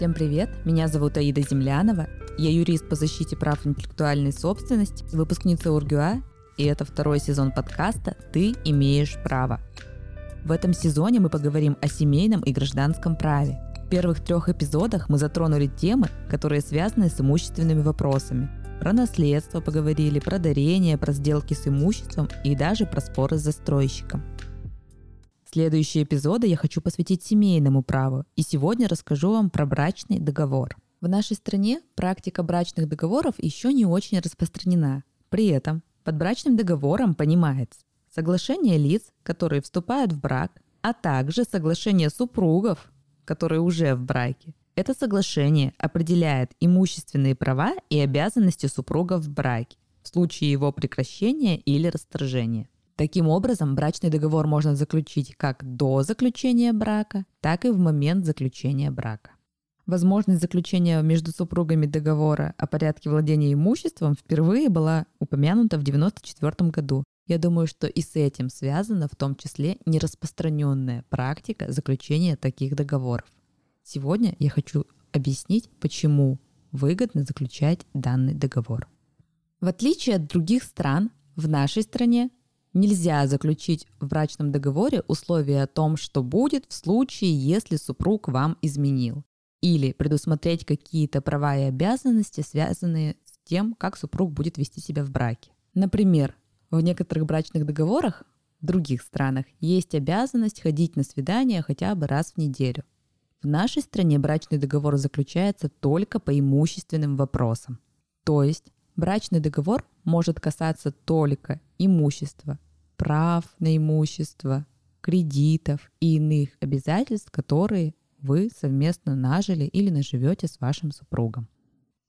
Всем привет, меня зовут Аида Землянова, я юрист по защите прав интеллектуальной собственности, выпускница УрГУА, и это второй сезон подкаста «Ты имеешь право». В этом сезоне мы поговорим о семейном и гражданском праве. В первых трех эпизодах мы затронули темы, которые связаны с имущественными вопросами. Про наследство поговорили, про дарение, про сделки с имуществом и даже про споры с застройщиком. Следующие эпизоды я хочу посвятить семейному праву, и сегодня расскажу вам про брачный договор. В нашей стране практика брачных договоров еще не очень распространена. При этом под брачным договором понимается соглашение лиц, которые вступают в брак, а также соглашение супругов, которые уже в браке. Это соглашение определяет имущественные права и обязанности супруга в браке в случае его прекращения или расторжения. Таким образом, брачный договор можно заключить как до заключения брака, так и в момент заключения брака. Возможность заключения между супругами договора о порядке владения имуществом впервые была упомянута в 1994 году. Я думаю, что и с этим связана в том числе нераспространенная практика заключения таких договоров. Сегодня я хочу объяснить, почему выгодно заключать данный договор. В отличие от других стран, в нашей стране Нельзя заключить в брачном договоре условие о том, что будет в случае, если супруг вам изменил. Или предусмотреть какие-то права и обязанности, связанные с тем, как супруг будет вести себя в браке. Например, в некоторых брачных договорах в других странах есть обязанность ходить на свидания хотя бы раз в неделю. В нашей стране брачный договор заключается только по имущественным вопросам. То есть брачный договор может касаться только имущества, прав на имущество, кредитов и иных обязательств, которые вы совместно нажили или наживете с вашим супругом.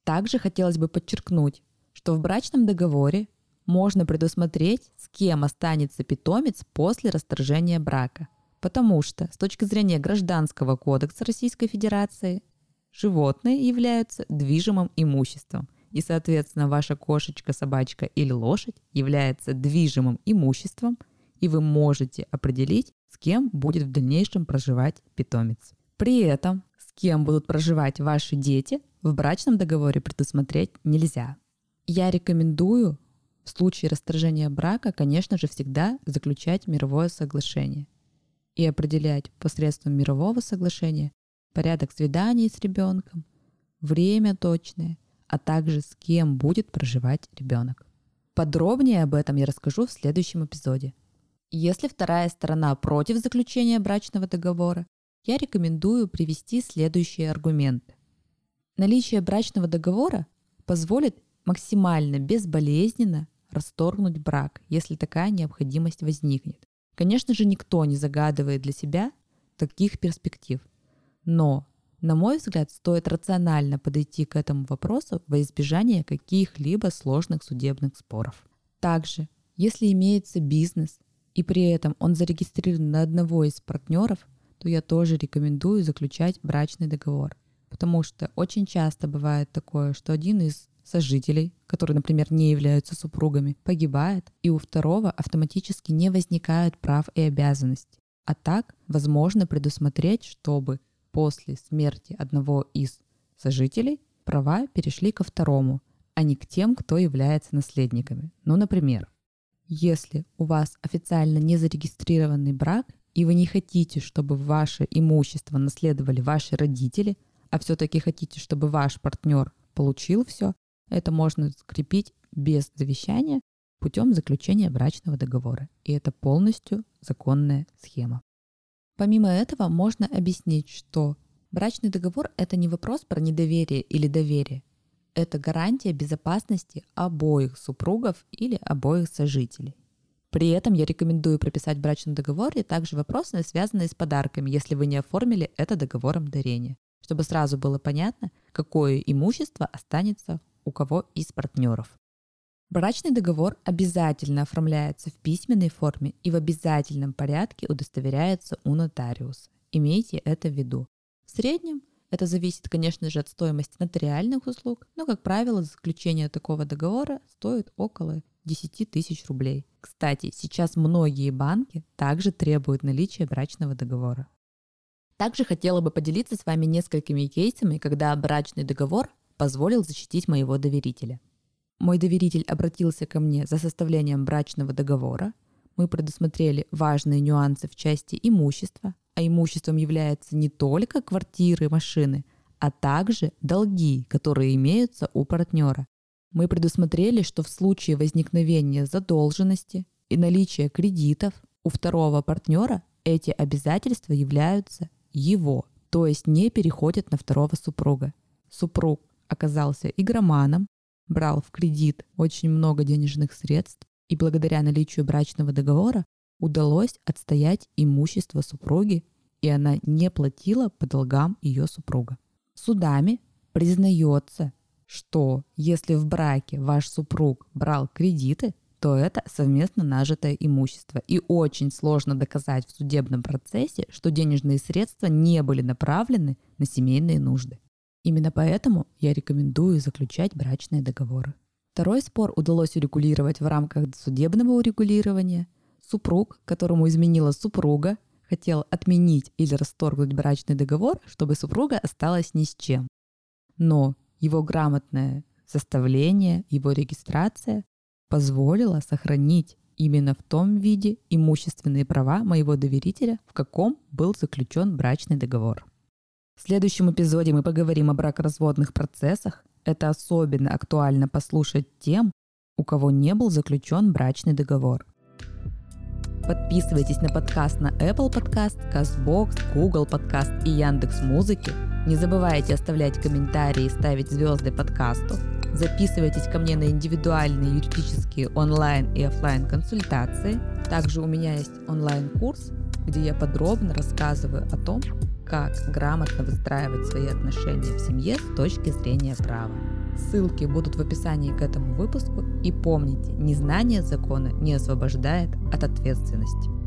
Также хотелось бы подчеркнуть, что в брачном договоре можно предусмотреть, с кем останется питомец после расторжения брака, потому что с точки зрения Гражданского кодекса Российской Федерации животные являются движимым имуществом – и, соответственно, ваша кошечка, собачка или лошадь является движимым имуществом, и вы можете определить, с кем будет в дальнейшем проживать питомец. При этом, с кем будут проживать ваши дети, в брачном договоре предусмотреть нельзя. Я рекомендую в случае расторжения брака, конечно же, всегда заключать мировое соглашение и определять посредством мирового соглашения порядок свиданий с ребенком, время точное а также с кем будет проживать ребенок. Подробнее об этом я расскажу в следующем эпизоде. Если вторая сторона против заключения брачного договора, я рекомендую привести следующие аргументы. Наличие брачного договора позволит максимально безболезненно расторгнуть брак, если такая необходимость возникнет. Конечно же, никто не загадывает для себя таких перспектив. Но на мой взгляд, стоит рационально подойти к этому вопросу во избежание каких-либо сложных судебных споров. Также, если имеется бизнес, и при этом он зарегистрирован на одного из партнеров, то я тоже рекомендую заключать брачный договор. Потому что очень часто бывает такое, что один из сожителей, которые, например, не являются супругами, погибает, и у второго автоматически не возникает прав и обязанностей. А так возможно предусмотреть, чтобы после смерти одного из сожителей права перешли ко второму, а не к тем, кто является наследниками. Ну, например, если у вас официально не зарегистрированный брак, и вы не хотите, чтобы ваше имущество наследовали ваши родители, а все-таки хотите, чтобы ваш партнер получил все, это можно скрепить без завещания путем заключения брачного договора. И это полностью законная схема. Помимо этого, можно объяснить, что брачный договор – это не вопрос про недоверие или доверие. Это гарантия безопасности обоих супругов или обоих сожителей. При этом я рекомендую прописать в брачном договоре также вопросы, связанные с подарками, если вы не оформили это договором дарения, чтобы сразу было понятно, какое имущество останется у кого из партнеров. Брачный договор обязательно оформляется в письменной форме и в обязательном порядке удостоверяется у нотариуса. Имейте это в виду. В среднем это зависит, конечно же, от стоимости нотариальных услуг, но, как правило, заключение такого договора стоит около 10 тысяч рублей. Кстати, сейчас многие банки также требуют наличия брачного договора. Также хотела бы поделиться с вами несколькими кейсами, когда брачный договор позволил защитить моего доверителя. Мой доверитель обратился ко мне за составлением брачного договора. Мы предусмотрели важные нюансы в части имущества, а имуществом являются не только квартиры, машины, а также долги, которые имеются у партнера. Мы предусмотрели, что в случае возникновения задолженности и наличия кредитов у второго партнера эти обязательства являются его, то есть не переходят на второго супруга. Супруг оказался игроманом, брал в кредит очень много денежных средств, и благодаря наличию брачного договора удалось отстоять имущество супруги, и она не платила по долгам ее супруга. Судами признается, что если в браке ваш супруг брал кредиты, то это совместно нажитое имущество. И очень сложно доказать в судебном процессе, что денежные средства не были направлены на семейные нужды. Именно поэтому я рекомендую заключать брачные договоры. Второй спор удалось урегулировать в рамках судебного урегулирования. Супруг, которому изменила супруга, хотел отменить или расторгнуть брачный договор, чтобы супруга осталась ни с чем. Но его грамотное составление, его регистрация позволила сохранить именно в том виде имущественные права моего доверителя, в каком был заключен брачный договор. В следующем эпизоде мы поговорим о бракоразводных процессах. Это особенно актуально послушать тем, у кого не был заключен брачный договор. Подписывайтесь на подкаст на Apple Podcast, CastBox, Google Podcast и Яндекс Музыки. Не забывайте оставлять комментарии и ставить звезды подкасту. Записывайтесь ко мне на индивидуальные юридические онлайн и офлайн консультации. Также у меня есть онлайн-курс, где я подробно рассказываю о том, как грамотно выстраивать свои отношения в семье с точки зрения права. Ссылки будут в описании к этому выпуску. И помните, незнание закона не освобождает от ответственности.